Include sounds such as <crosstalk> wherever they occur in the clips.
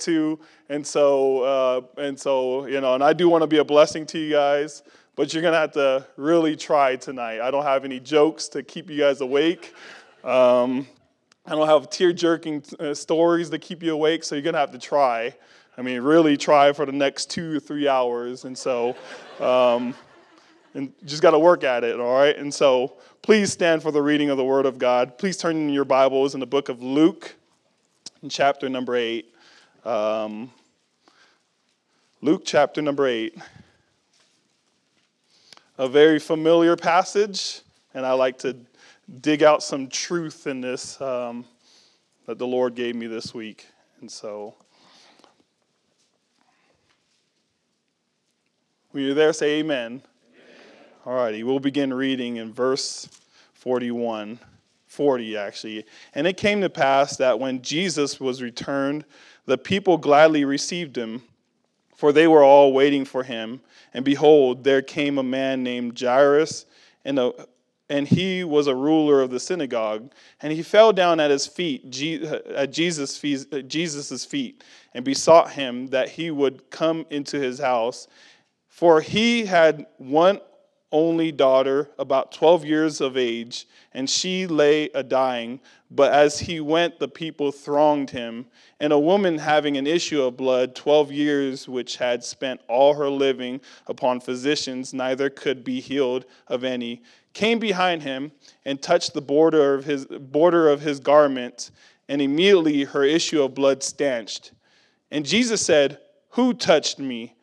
too. And so, uh, and so, you know, and I do want to be a blessing to you guys, but you're gonna have to really try tonight. I don't have any jokes to keep you guys awake. Um, I don't have tear-jerking uh, stories to keep you awake, so you're gonna have to try. I mean, really try for the next two or three hours. And so, um, and just got to work at it, all right? And so, please stand for the reading of the Word of God. Please turn in your Bibles in the book of Luke, in chapter number 8. Um, Luke, chapter number 8. A very familiar passage, and I like to dig out some truth in this um, that the Lord gave me this week. And so, Will you're there say amen? amen. All righty, we'll begin reading in verse 41, 40 actually. And it came to pass that when Jesus was returned, the people gladly received him, for they were all waiting for him. And behold, there came a man named Jairus, and, a, and he was a ruler of the synagogue. And he fell down at his feet, at Jesus' feet, and besought him that he would come into his house. For he had one only daughter, about 12 years of age, and she lay a dying. But as he went, the people thronged him. And a woman having an issue of blood, 12 years, which had spent all her living upon physicians, neither could be healed of any, came behind him and touched the border of his, border of his garment, and immediately her issue of blood stanched. And Jesus said, Who touched me?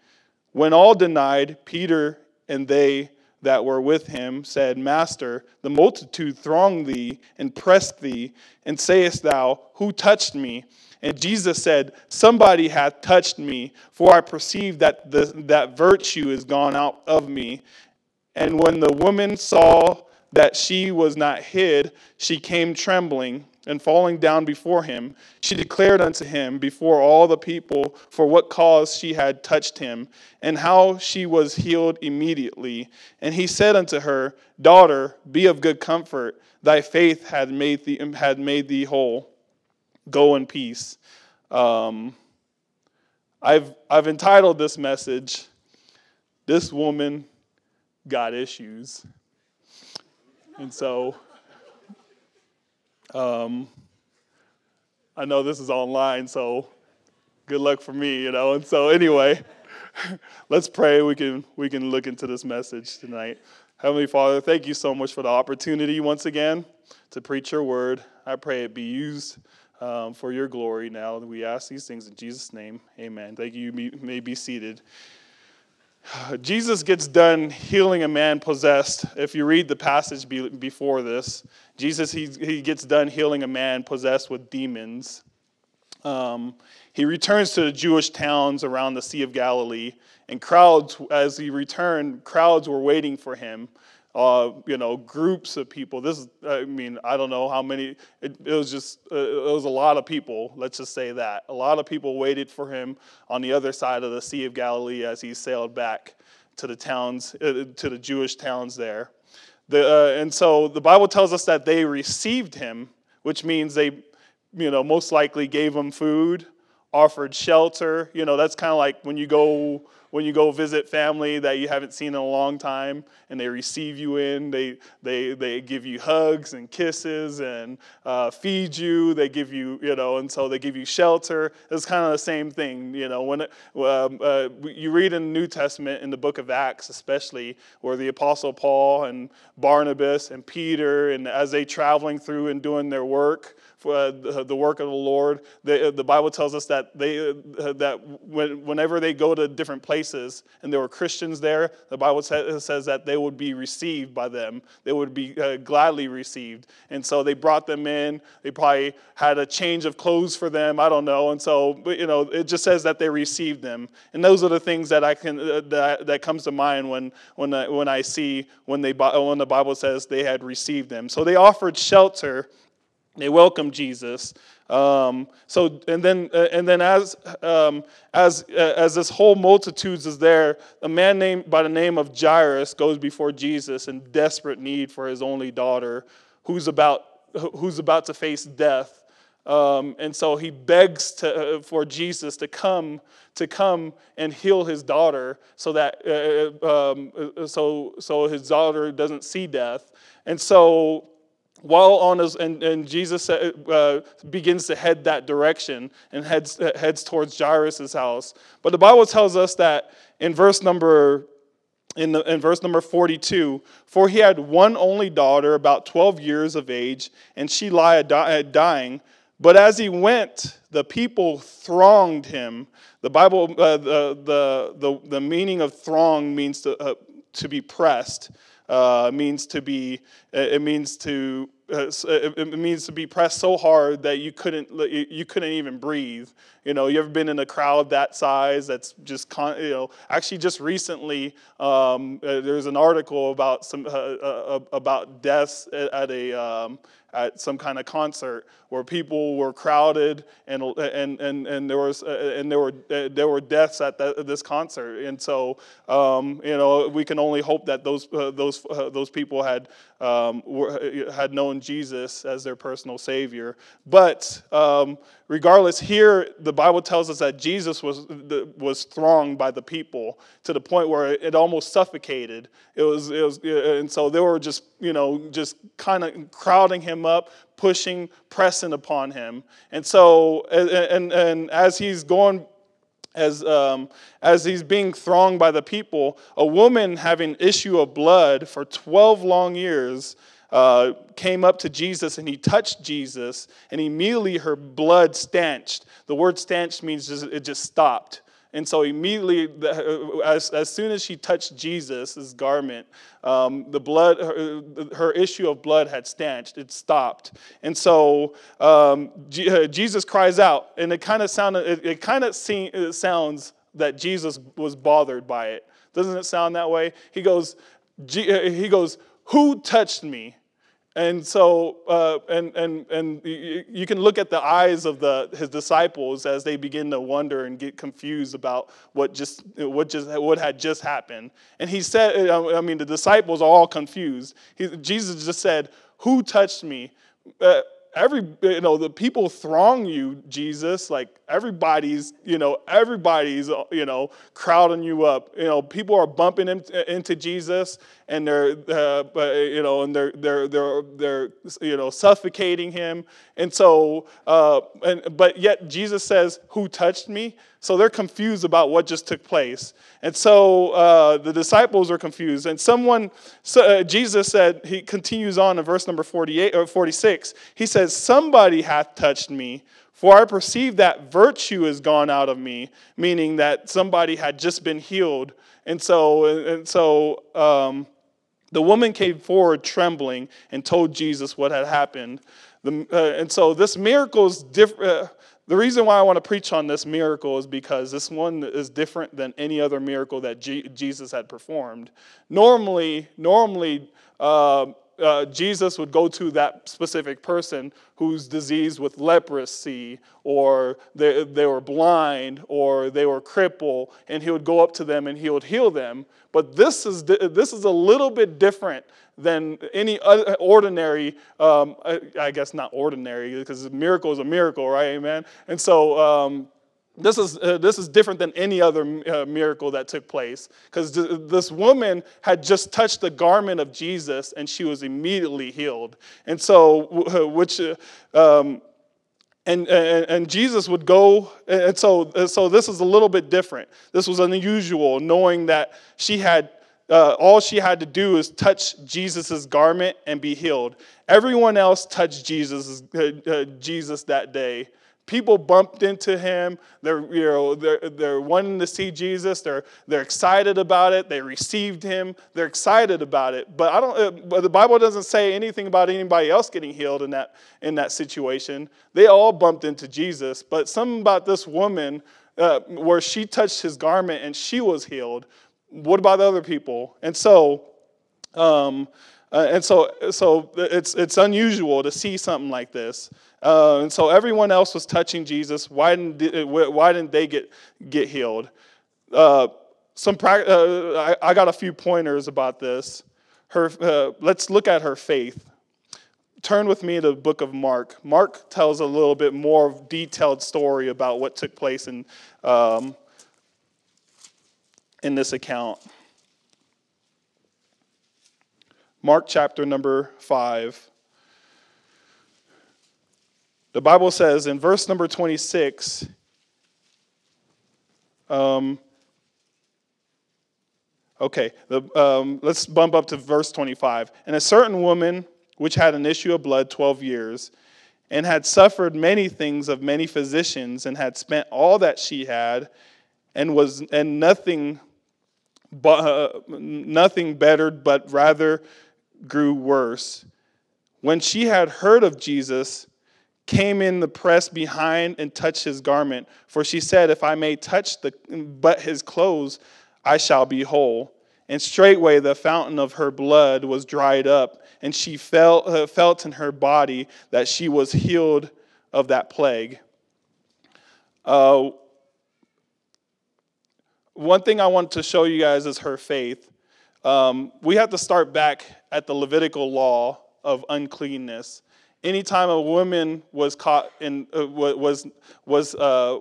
When all denied, Peter and they that were with him said, Master, the multitude throng thee and press thee, and sayest thou, Who touched me? And Jesus said, Somebody hath touched me, for I perceive that the, that virtue is gone out of me. And when the woman saw that she was not hid, she came trembling and falling down before him, she declared unto him before all the people for what cause she had touched him, and how she was healed immediately. And he said unto her, Daughter, be of good comfort, thy faith had made thee, had made thee whole. Go in peace. Um, I've, I've entitled this message, This Woman Got Issues. And so um, I know this is online, so good luck for me, you know. And so anyway, <laughs> let's pray. We can we can look into this message tonight. Heavenly Father, thank you so much for the opportunity once again to preach your word. I pray it be used um, for your glory now. We ask these things in Jesus' name. Amen. Thank you. You may be seated. Jesus gets done healing a man possessed. If you read the passage before this, Jesus he, he gets done healing a man possessed with demons. Um, he returns to the Jewish towns around the Sea of Galilee, and crowds, as he returned, crowds were waiting for him uh, you know, groups of people. This, I mean, I don't know how many. It, it was just, uh, it was a lot of people. Let's just say that a lot of people waited for him on the other side of the Sea of Galilee as he sailed back to the towns, uh, to the Jewish towns there. The, uh, and so the Bible tells us that they received him, which means they, you know, most likely gave him food, offered shelter. You know, that's kind of like when you go when you go visit family that you haven't seen in a long time and they receive you in they they they give you hugs and kisses and uh, feed you they give you you know and so they give you shelter. It's kind of the same thing you know when it, um, uh, you read in the new testament in the book of acts especially where the apostle paul and barnabas and peter and as they traveling through and doing their work for uh, the, work of the Lord. The, the Bible tells us that, they, uh, that when, whenever they go to different places and there were Christians there, the Bible says, says that they would be received by them. They would be uh, gladly received. And so they brought them in. They probably had a change of clothes for them. I don't know. And so, but, you know, it just says that they received them. And those are the things that I can uh, that, that comes to mind when when I, when I see when they when the Bible says they had received them. So they offered shelter they welcome Jesus. Um, so and then uh, and then as um, as uh, as this whole multitudes is there, a man named by the name of Jairus goes before Jesus in desperate need for his only daughter, who's about who's about to face death. Um, and so he begs to, uh, for Jesus to come to come and heal his daughter so that uh, uh um, uh, so so his daughter doesn't see death. And so while on his and, and jesus uh, begins to head that direction and heads, uh, heads towards jairus' house. But the bible tells us that in verse number in, the, in verse number 42 for he had one only daughter about 12 years of age and she lay dying. But as he went the people thronged him. The bible uh, the, the, the, the meaning of throng means to, uh, to be pressed uh, means to be it means to uh, it means to be pressed so hard that you couldn't you couldn't even breathe. You know you ever been in a crowd that size that's just con- you know actually just recently um, uh, there's an article about some uh, uh, about deaths at a um, at some kind of concert where people were crowded and and and, and there was uh, and there were uh, there were deaths at the, this concert. And so um, you know we can only hope that those uh, those uh, those people had um, were, had known Jesus as their personal savior. But um, regardless here the Bible tells us that Jesus was was thronged by the people to the point where it almost suffocated. It was it was and so they were just you know just kind of crowding him up pushing, pressing upon him. And so, and, and, and as he's going, as, um, as he's being thronged by the people, a woman having issue of blood for 12 long years uh, came up to Jesus and he touched Jesus, and immediately her blood stanched. The word stanched means just, it just stopped. And so immediately, as, as soon as she touched Jesus' garment, um, the blood, her, her, issue of blood had stanched. It stopped. And so um, uh, Jesus cries out, and it kind of sounded, it, it kind of sounds that Jesus was bothered by it. Doesn't it sound that way? He goes, G- uh, he goes, who touched me? And so, uh, and, and, and you can look at the eyes of the, his disciples as they begin to wonder and get confused about what just, what just, what had just happened. And he said, I mean, the disciples are all confused. He, Jesus just said, who touched me? Uh, every you know the people throng you jesus like everybody's you know everybody's you know crowding you up. You know people are bumping into jesus and they're uh, you know and they're they're they're they're you know suffocating him. And so uh, and but yet jesus says who touched me so they're confused about what just took place. And so uh, the disciples are confused. And someone, so, uh, Jesus said, he continues on in verse number 48 or 46. He says, Somebody hath touched me, for I perceive that virtue is gone out of me, meaning that somebody had just been healed. And so, and so um, the woman came forward trembling and told Jesus what had happened. The, uh, and so this miracle is different uh, the reason why I want to preach on this miracle is because this one is different than any other miracle that G- Jesus had performed. Normally, normally uh, uh, Jesus would go to that specific person who's diseased with leprosy, or they, they were blind, or they were crippled, and he would go up to them and he would heal them. But this is, this is a little bit different than any ordinary, um, I guess not ordinary, because a miracle is a miracle, right? Amen. And so um, this is uh, this is different than any other uh, miracle that took place because th- this woman had just touched the garment of Jesus and she was immediately healed. And so, which. Uh, um, and, and, and, Jesus would go, and so, so this is a little bit different. This was unusual, knowing that she had uh, all she had to do is touch Jesus' garment and be healed. Everyone else touched Jesus, uh, uh, Jesus that day. People bumped into him. They're, you know, they're, they're wanting to see Jesus. They're, they're excited about it. They received him. They're excited about it. But, I don't, uh, but the Bible doesn't say anything about anybody else getting healed in that, in that situation. They all bumped into Jesus. But something about this woman uh, where she touched his garment and she was healed what about the other people? And so, um, uh, and so, so it's, it's unusual to see something like this. Uh, and so everyone else was touching Jesus. Why didn't, why didn't they get, get healed? Uh, some uh, I, I, got a few pointers about this. Her, uh, let's look at her faith. turn with me to the book of Mark. Mark tells a little bit more detailed story about what took place in, um, in this account. Mark chapter number 5. The Bible says in verse number 26, um, okay, the, um, let's bump up to verse 25. And a certain woman which had an issue of blood 12 years, and had suffered many things of many physicians, and had spent all that she had, and was and nothing, uh, nothing bettered, but rather grew worse. When she had heard of Jesus, came in the press behind and touched his garment. For she said, If I may touch the, but his clothes, I shall be whole. And straightway the fountain of her blood was dried up, and she felt, uh, felt in her body that she was healed of that plague. Uh, one thing I want to show you guys is her faith. Um, we have to start back at the Levitical law of uncleanness anytime a woman was caught in uh, was was uh,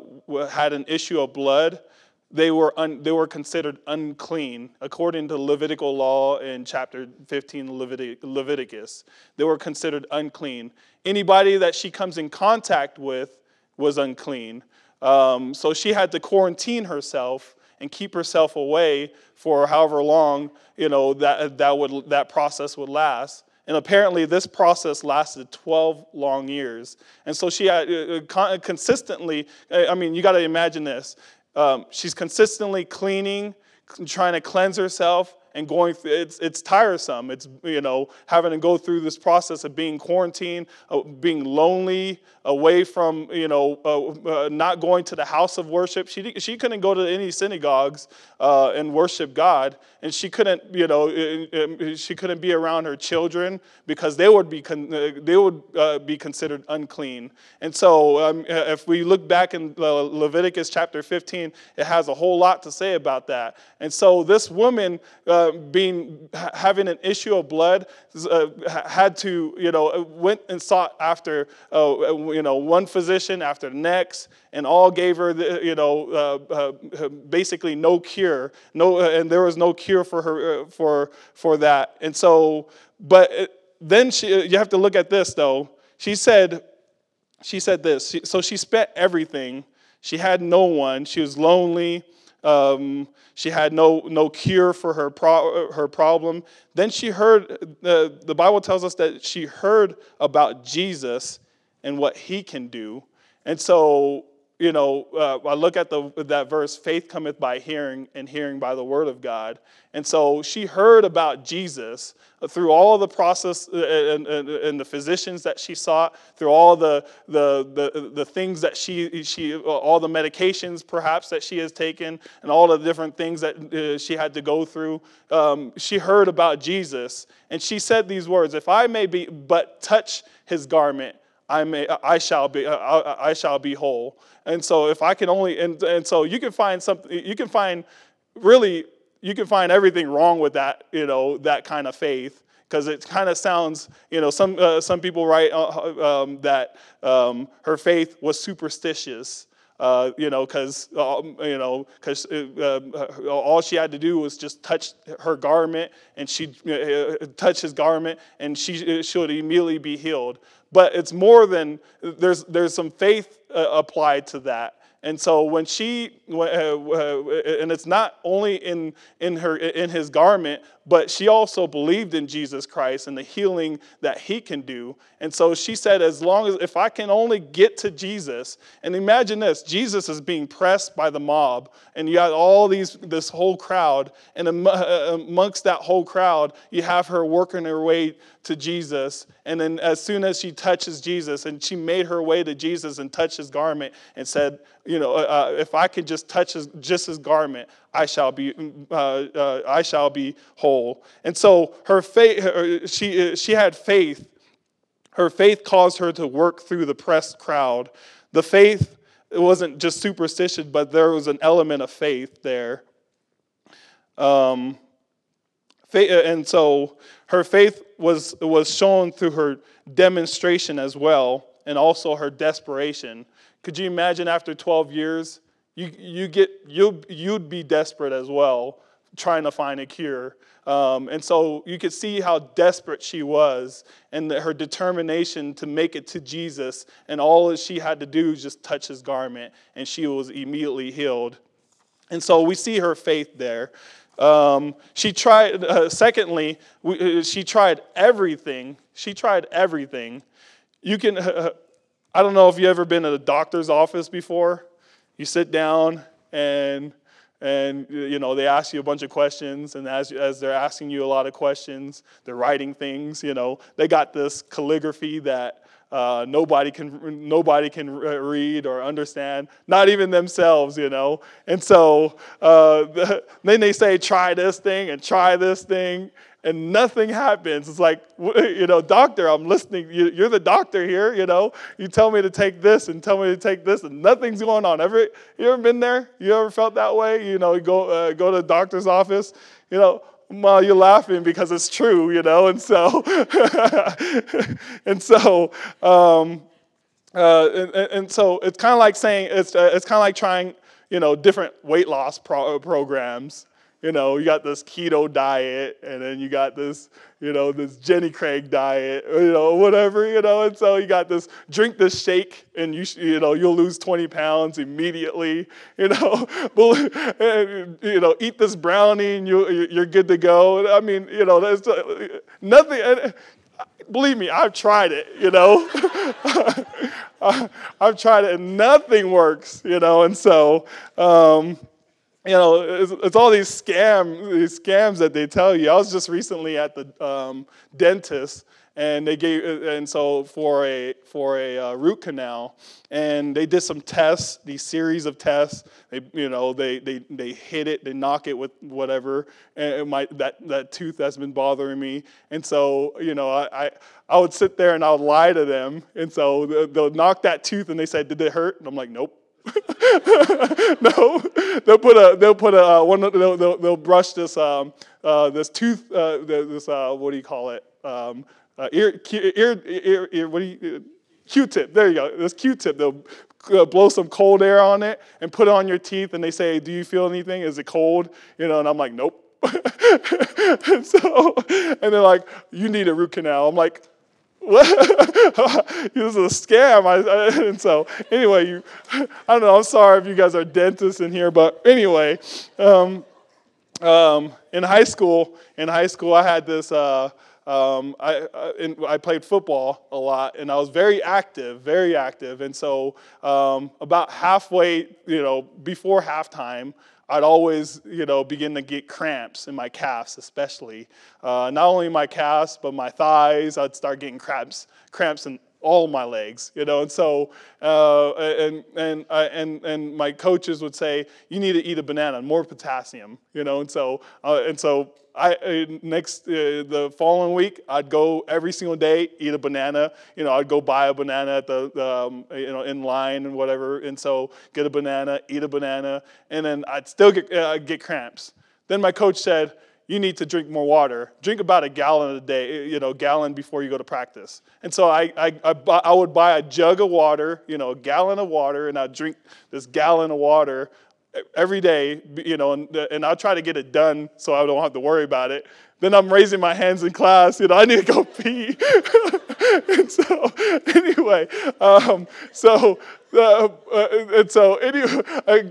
had an issue of blood, they were un, they were considered unclean according to Levitical law in chapter 15 Levitic, Leviticus. They were considered unclean. Anybody that she comes in contact with was unclean. Um, so she had to quarantine herself and keep herself away for however long you know that that would that process would last. And apparently, this process lasted 12 long years. And so she had uh, uh consistently, I mean, you got to imagine this. Um, she's consistently cleaning, trying to cleanse herself, and going through it's it's tiresome. It's you know having to go through this process of being quarantined uh, being lonely away from you know uh, uh, not going to the house of worship. She she couldn't go to any synagogues uh, and worship god and she couldn't you know she couldn't be around her children because they would be con- uh, they would uh, be considered unclean. And so um, if we look back in leviticus chapter 15 it has a whole lot to say about that. And so this woman uh, being having an issue of blood uh, had to you know went and sought after uh, you know one physician after the next and all gave her the, you know uh, uh, basically no cure no uh, and there was no cure for her for for that. And so but then she you have to look at this though. She said she said this. So she spent everything. She had no one. She was lonely um, she had no, no cure for her, pro- her problem. Then she heard, uh, the Bible tells us that she heard about Jesus and what he can do. And so you know, uh, I look at the, that verse, faith cometh by hearing, and hearing by the word of God. And so she heard about Jesus through all the process uh, and, and, and, the physicians that she sought, through all the, the, the, the things that she, she, all the medications perhaps that she has taken, and all the different things that uh, she had to go through. Um, she heard about Jesus, and she said these words If I may be but touch his garment, I may I shall be I, I, shall be whole. And so if I can only and, and so you can find something you can find really you can find everything wrong with that you know that kind of faith because it kind of sounds you know some uh, some people write uh, um, that um, her faith was superstitious. Uh, you know, because um, you know, because uh, uh, all she had to do was just touch her garment, and she uh, touch his garment, and she should immediately be healed. But it's more than there's there's some faith uh, applied to that and so when she, uh, uh, and it's not only in, in, her, in his garment, but she also believed in Jesus Christ and the healing that he can do. And so she said, as long as, if I can only get to Jesus, and imagine this Jesus is being pressed by the mob, and you got all these, this whole crowd, and amongst that whole crowd, you have her working her way to Jesus. And then as soon as she touches Jesus, and she made her way to Jesus and touched his garment and said, you know, uh, uh, if I can just touch his, just his garment, I shall be, uh, uh, I shall be whole. And so her faith, she, uh, she had faith. Her faith caused her to work through the pressed crowd. The faith it wasn't just superstition, but there was an element of faith there. Um, And so her faith was, was shown through her demonstration as well, and also her desperation. Could you imagine after 12 years, you, you get, you, you'd be desperate as well, trying to find a cure. Um, and so you could see how desperate she was and her determination to make it to Jesus. And all that she had to do was just touch his garment, and she was immediately healed. And so we see her faith there. Um, she tried, uh, secondly, we, uh, she tried everything. She tried everything. You can, uh, I don't know if you've ever been at a doctor's office before. You sit down and and you know they ask you a bunch of questions and as, as they're asking you a lot of questions they're writing things you know they got this calligraphy that uh, nobody can nobody can read or understand, not even themselves, you know. And so uh, <laughs> then they say, "Try this thing and try this thing," and nothing happens. It's like, <laughs> you know, doctor, I'm listening. You're the doctor here, you know. You tell me to take this and tell me to take this, and nothing's going on. Ever you ever been there? You ever felt that way? You know, you go uh, go to the doctor's office, you know well, you're laughing because it's true, you know, and so, <laughs> and so, um, uh, and, and, so it's kind of like saying it's uh, it's kind of like trying, you know, different weight loss pro- programs, you know, you got this keto diet, and then you got this, you know, this Jenny Craig diet, you know, whatever, you know, and so you got this drink this shake, and you, you know, you'll lose 20 pounds immediately, <laughs> you know, <laughs> you know, eat this brownie, and you, you're good to go. I mean, you know, there's uh, nothing. Believe me, I've tried it, you know. <laughs> I've tried it, and nothing works, you know, and so. Um, you know, it's, it's, all these scam, these scams that they tell you. I was just recently at the um, dentist, and they gave, and so for a for a uh, root canal, and they did some tests, these series of tests. They, you know, they they they hit it, they knock it with whatever, and my that that tooth that's been bothering me, and so you know, I. I I would sit there and I would lie to them. And so they'll knock that tooth and they say, Did it hurt? And I'm like, Nope. <laughs> no, they'll put a they'll put a uh, one they'll, they'll, they'll brush this um, uh, this tooth uh, this uh, what do you call it? Um, uh, ear, ear, ear, ear what do you Q-tip there you go this Q-tip they'll uh, blow some cold air on it and put it on your teeth and they say do you feel anything? Is it cold? You know and I'm like nope. And <laughs> so and they're like you need a root canal. I'm like <laughs> this is a scam. I, I, and so, anyway, you, <laughs> I don't know. I'm sorry if you guys are dentists in here, but anyway, um, um, in high school, in high school, I had this. Uh, um, I, I, I, played football a lot, and I was very active, very active. And so, um, about halfway, you know, before halftime, I'd always, you know, begin to get cramps in my calves, especially. Uh, not only my calves, but my thighs. I'd start getting cramps, cramps in all my legs, you know. And so, uh, and and uh, and and my coaches would say, you need to eat a banana, more potassium, you know. And so, uh, and so I uh, next uh, the following week I'd go every single day eat a banana. You know, I'd go buy a banana at the um, you know in line and whatever, and so get a banana, eat a banana, and then I'd still get uh, get cramps. Then my coach said, "You need to drink more water. Drink about a gallon a day. You know, gallon before you go to practice." And so I I, I, I would buy a jug of water, you know, a gallon of water, and I'd drink this gallon of water every day, you know, and, and I'll try to get it done so I don't have to worry about it. Then I'm raising my hands in class, you know, I need to go <laughs> pee. and so, anyway, um, so, uh, uh, and so, anyway, uh,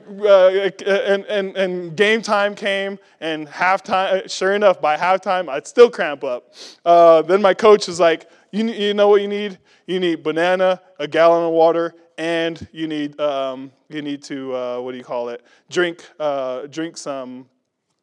and, and, and game time came, and halftime, sure enough, by halftime, I'd still cramp up. Uh, then my coach was like, you, you know what you need? You need banana, a gallon of water, and you need um, you need to uh, what do you call it? Drink uh, drink some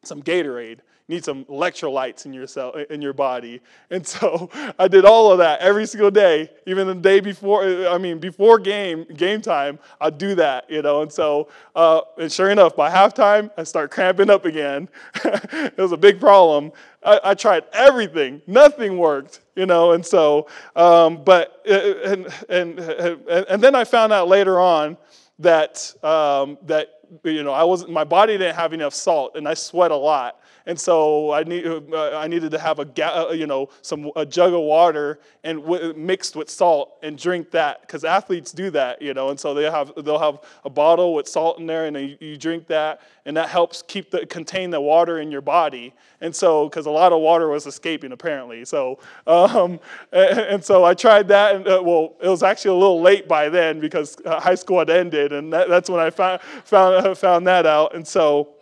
some Gatorade. Need some electrolytes in your cell, in your body. And so I did all of that every single day, even the day before. I mean, before game game time, I'd do that, you know. And so, uh, and sure enough, by halftime, I start cramping up again. <laughs> it was a big problem. I, I, tried everything, nothing worked, you know. And so, um, but uh, and, and and and then I found out later on that um, that you know, I wasn't, my body didn't have enough salt, and I sweat a lot. And so I, need, uh, I needed to have a, ga- uh, you know, some, a jug of water and w- mixed with salt and drink that because athletes do that, you know. And so they have, they'll have a bottle with salt in there and you, you drink that and that helps keep the, contain the water in your body. And so, because a lot of water was escaping apparently. So, um, <laughs> and, and, so I tried that. And, uh, well, it was actually a little late by then because uh, high school had ended. And that, that's when I found, found, found that out. And so,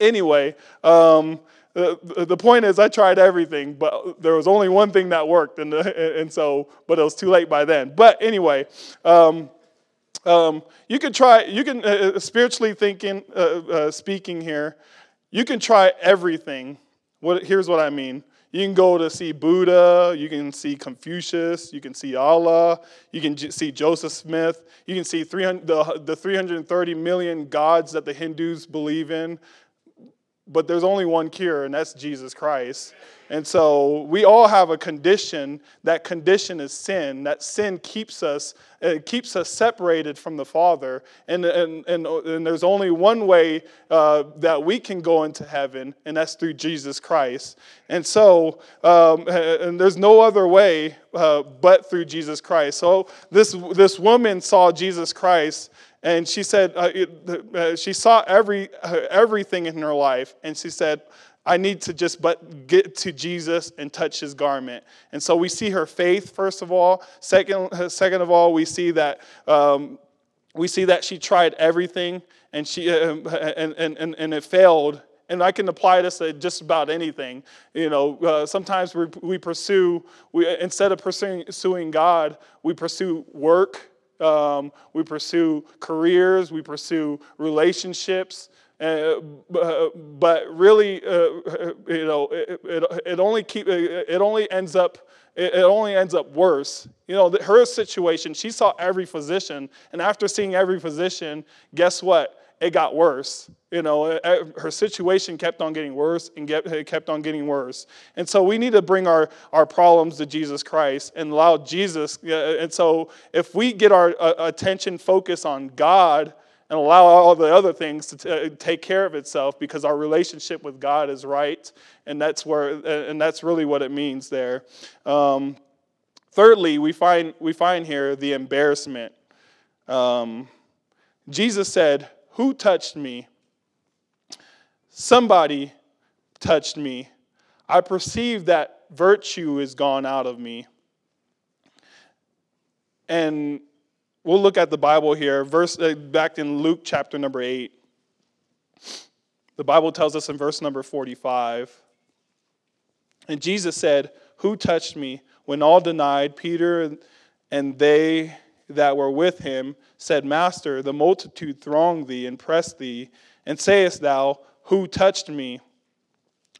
Anyway, um, the, the point is, I tried everything, but there was only one thing that worked, and, and so, but it was too late by then. But anyway, um, um, you can try, you can, uh, uh spiritually thinking, uh, uh, speaking here, you can try everything. What, here's what I mean. You can go to see Buddha, you can see Confucius, you can see Allah, you can see Joseph Smith, you can see 300, the, the 330 million gods that the Hindus believe in but there's only one cure, and that's Jesus Christ. And so we all have a condition. That condition is sin. That sin keeps us, it keeps us separated from the Father. And, and, and, and there's only one way uh, that we can go into heaven, and that's through Jesus Christ. And so, um, and there's no other way uh, but through Jesus Christ. So this, this woman saw Jesus Christ and she said uh, uh, she saw every uh, everything in her life and she said i need to just but get to jesus and touch his garment and so we see her faith first of all second, uh, second of all we see that um, we see that she tried everything and she uh, and, and, and, and it failed and I can apply this to just about anything. You know, uh, sometimes we, we pursue, we, instead of pursuing, pursuing God, we pursue work, um, we pursue careers, we pursue relationships. Uh, but really, uh, <laughs> you know, it, it, it, only keep it only ends up it only ends up worse. You know, her situation, she saw every physician, and after seeing every physician, guess what? It got worse. You know, her situation kept on getting worse and get, it kept on getting worse. And so we need to bring our, our problems to Jesus Christ and allow Jesus. And so if we get our attention focused on God and allow all the other things to t- uh, take care of itself because our relationship with God is right, and that's where, and that's really what it means there. Um, thirdly, we find, we find here the embarrassment. Um, Jesus said, who touched me? Somebody touched me. I perceive that virtue is gone out of me. And we'll look at the Bible here, verse uh, back in Luke chapter number 8. The Bible tells us in verse number 45. And Jesus said, Who touched me? When all denied, Peter and they that were with him said, Master, the multitude throng thee and press thee, and sayest thou, Who touched me?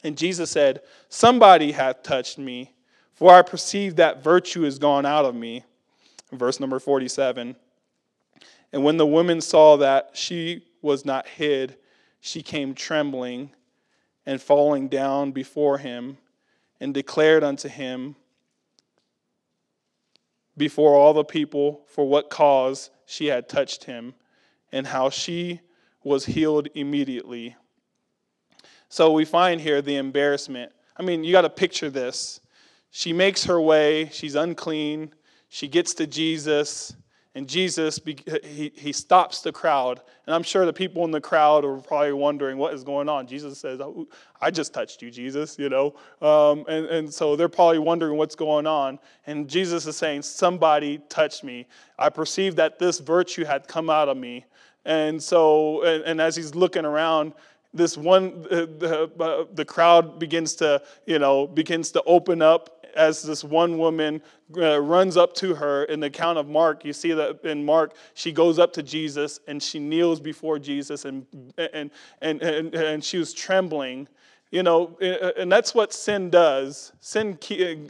And Jesus said, Somebody hath touched me, for I perceive that virtue is gone out of me. Verse number 47. And when the woman saw that she was not hid, she came trembling and falling down before him, and declared unto him before all the people for what cause she had touched him and how she was healed immediately. So we find here the embarrassment. I mean, you got to picture this. She makes her way, she's unclean, she gets to Jesus, and Jesus, he, he stops the crowd. And I'm sure the people in the crowd are probably wondering what is going on. Jesus says, oh, I just touched you, Jesus, you know. Um, and, and so they're probably wondering what's going on. And Jesus is saying, Somebody touched me. I perceived that this virtue had come out of me. And so, and, and as he's looking around, this one, the, the, the crowd begins to, you know, begins to open up as this one woman uh, runs up to her in the account of Mark, you see that in Mark, she goes up to Jesus and she kneels before Jesus and, and, and, and, and she was trembling. You know, and that's what sin does. Sin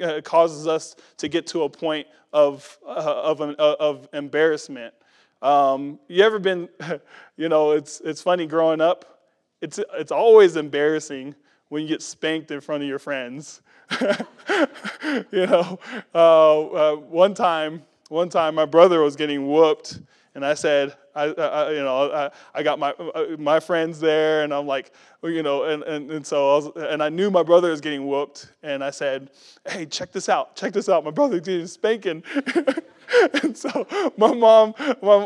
uh, causes us to get to a point of, uh, of, uh, of embarrassment. Um, you ever been, <laughs> you know, it's, it's funny growing up, it's, it's always embarrassing when you get spanked in front of your friends. <laughs> you know, uh, uh, one time, one time my brother was getting whooped, And I said, I, I you know, I, I got my my friends there, and I'm like, you know, and, and, and so I was, and I knew my brother was getting whooped, and I said, hey, check this out, check this out, my brother's getting spanking. <laughs> <laughs> and so my mom,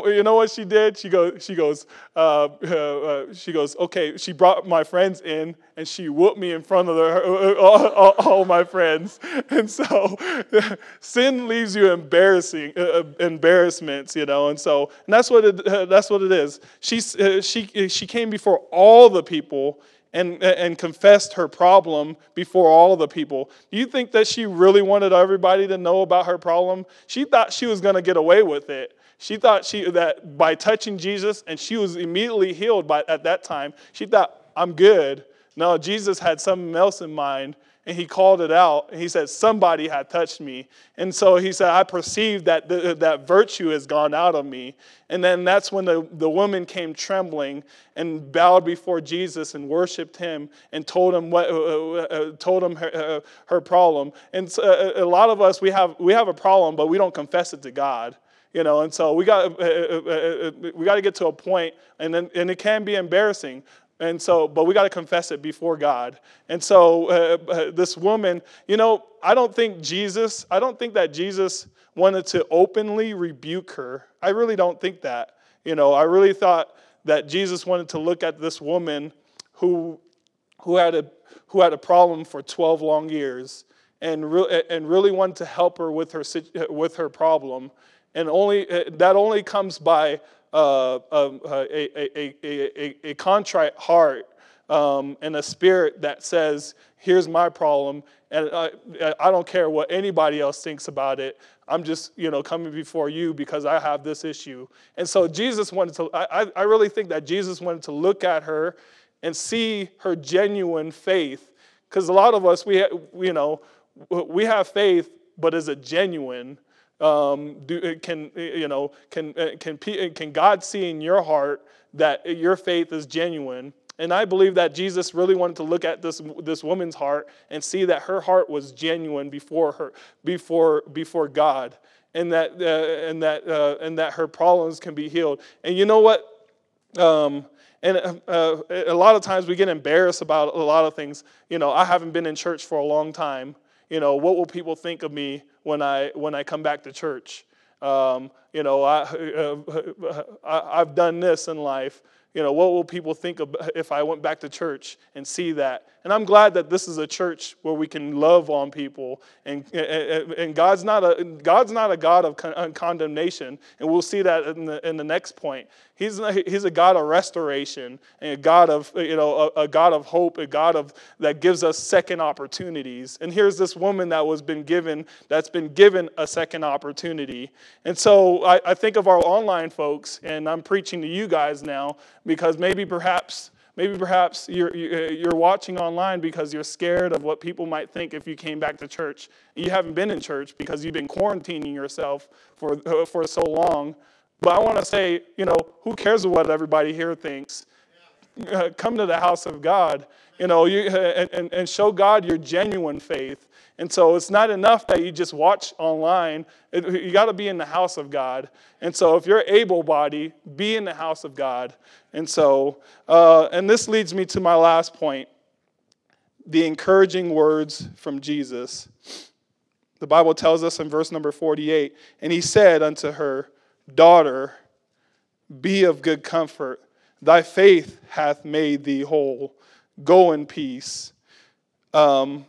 you know what she did? She goes, she goes, uh, uh, uh, she goes, okay. She brought my friends in and she whooped me in front of the, <laughs> all, all, all my friends. And so <laughs> sin leaves you embarrassing, uh, uh, embarrassments, you know. And so and that's what it, uh, that's what it is. She, she, she came before all the people and, and confessed her problem before all the people. Do you think that she really wanted everybody to know about her problem? She thought she was going to get away with it. She thought she, that by touching Jesus, and she was immediately healed by, at that time, she thought, I'm good. No, Jesus had something else in mind and he called it out. And he said somebody had touched me. And so he said i perceived that the, that virtue has gone out of me. And then that's when the, the woman came trembling and bowed before jesus and worshiped him and told him what uh, uh, uh told him her, uh, her problem. And so, uh, a lot of us we have we have a problem but we don't confess it to god you know? And so we got uh, we got to get to a point and then and it can be embarrassing and so, but we got to confess it before God. And so, uh, uh, this woman, you know, I don't think Jesus, I don't think that Jesus wanted to openly rebuke her. I really don't think that. You know, I really thought that Jesus wanted to look at this woman who, who, had, a, who had a problem for 12 long years and, re- and really wanted to help her with her, with her problem. And only, that only comes by uh, um, uh, a, a, a, a, contrite heart um, and a spirit that says, here's my problem, and I, I don't care what anybody else thinks about it. I'm just, you know, coming before you because I have this issue. And so Jesus wanted to, I, I really think that Jesus wanted to look at her and see her genuine faith. Because a lot of us, we, you know, we have faith, but is it genuine? Um, do, can you know? Can can can God see in your heart that your faith is genuine? And I believe that Jesus really wanted to look at this, this woman's heart and see that her heart was genuine before her before before God, and that uh, and that uh, and that her problems can be healed. And you know what? Um, and uh, a lot of times we get embarrassed about a lot of things. You know, I haven't been in church for a long time. You know, what will people think of me when I when I come back to church? Um, you know, I, <laughs> uh, I I've done this in life you know, what will people think if I went back to church and see that? And I'm glad that this is a church where we can love on people. And, and, God's, not a, God's not a God of con- uh, condemnation. And we'll see that in the, in the next point. He's, he's a God of restoration and a God of, you know, a, a God of hope, a God of, that gives us second opportunities. And here's this woman that was been given, that's been given a second opportunity. And so I, I think of our online folks, and I'm preaching to you guys now because maybe perhaps maybe perhaps you're, you're watching online because you're scared of what people might think if you came back to church. You haven't been in church because you've been quarantining yourself for, for so long. But i want to say you know who cares what everybody here thinks? Uh, come to the house of god you know you, and, and show god your genuine faith and so it's not enough that you just watch online. It, you got to be in the house of God. And so if you're able bodied, be in the house of God. And so, uh, and this leads me to my last point the encouraging words from Jesus. The Bible tells us in verse number 48 And he said unto her, Daughter, be of good comfort. Thy faith hath made thee whole. Go in peace. Um,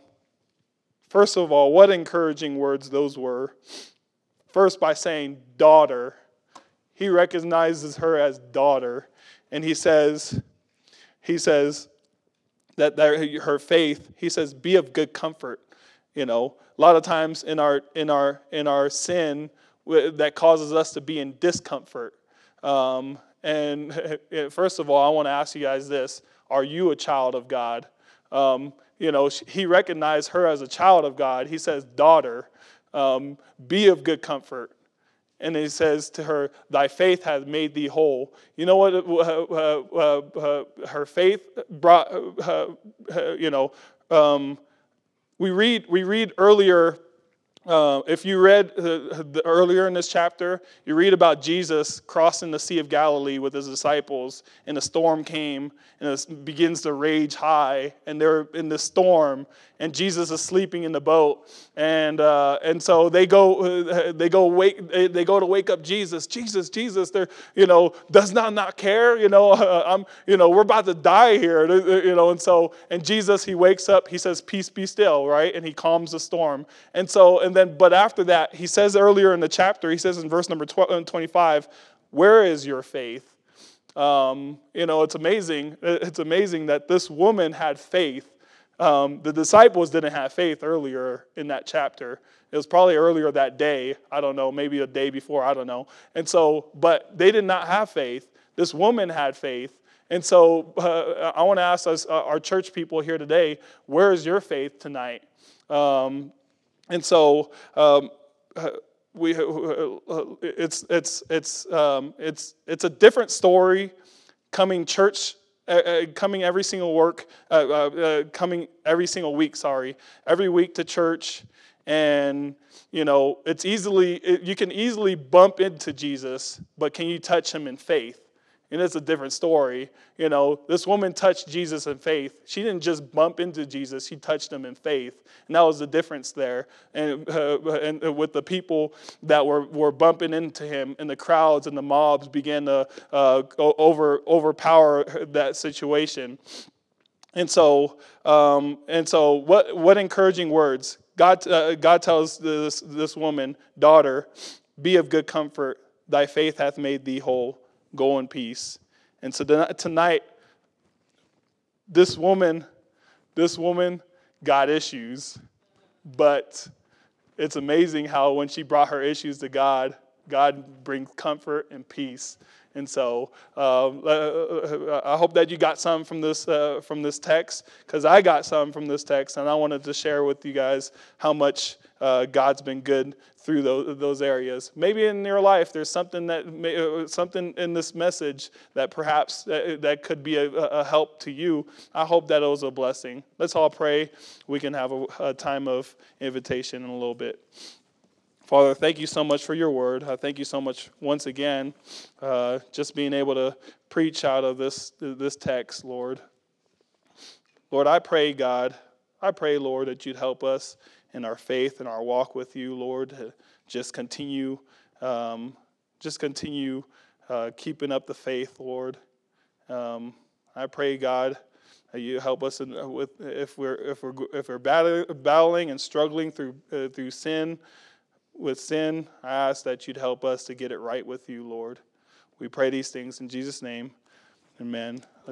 First of all, what encouraging words those were. First, by saying, daughter. He recognizes her as daughter. And he says, he says that her faith, he says, be of good comfort. You know, a lot of times in our in our in our sin that causes us to be in discomfort. Um, and <laughs> first of all, I want to ask you guys this: Are you a child of God? Um, you know, he recognized her as a child of God. He says, Daughter, um, be of good comfort. And he says to her, Thy faith hath made thee whole. You know what? Uh, uh, uh, her faith brought, uh, uh, you know, um, we, read, we read earlier uh, if you read uh, the, earlier in this chapter, you read about Jesus crossing the Sea of Galilee with his disciples, and a storm came and it begins to rage high, and they're in the storm, and Jesus is sleeping in the boat, and uh, and so they go uh, they go wake they go to wake up Jesus, Jesus, Jesus. They're you know does not not care, you know <laughs> I'm you know we're about to die here, you know, and so and Jesus he wakes up, he says peace be still, right, and he calms the storm, and so. And and then, but after that, he says earlier in the chapter, he says in verse number 12, 25, where is your faith? Um, you know, it's amazing. It's amazing that this woman had faith. Um, the disciples didn't have faith earlier in that chapter. It was probably earlier that day. I don't know, maybe a day before, I don't know. And so, but they did not have faith. This woman had faith. And so uh, I want to ask us, uh, our church people here today, where is your faith tonight? Um, and so um, uh, we, uh, uh, it's, it's, it's, um, it's, it's a different story coming church uh, coming every single work, uh, uh, coming every single week, sorry, every week to church. And, you know, it's easily, it, you can easily bump into Jesus, but can you touch him in faith? And it's a different story. You know, this woman touched Jesus in faith. She didn't just bump into Jesus, she touched him in faith. And that was the difference there. And, uh, and with the people that were, were bumping into him, and the crowds and the mobs began to uh, over, overpower that situation. And so, um, and so what, what encouraging words. God, uh, God tells this, this woman, daughter, be of good comfort. Thy faith hath made thee whole Go in peace. And so tonight, this woman, this woman got issues, but it's amazing how when she brought her issues to God, God brings comfort and peace. And so um, uh, uh, I hope that you got some from this uh, from this text, because I got some from this text, and I wanted to share with you guys how much uh, God's been good through those, those areas. Maybe in your life there's something that may, uh, something in this message that perhaps that, that could be a, a, help to you. I hope that it was a blessing. Let's all pray. We can have a, a time of invitation in a little bit. Father, thank you so much for your word. I thank you so much once again, uh, just being able to preach out of this this text, Lord. Lord, I pray, God, I pray, Lord, that you'd help us in our faith and our walk with you, Lord. to Just continue, um, just continue uh, keeping up the faith, Lord. Um, I pray, God, that you help us in, with if we're if we're if we're battling and struggling through uh, through sin, with sin. I ask that you'd help us to get it right with you, Lord. We pray these things in Jesus' name. Amen.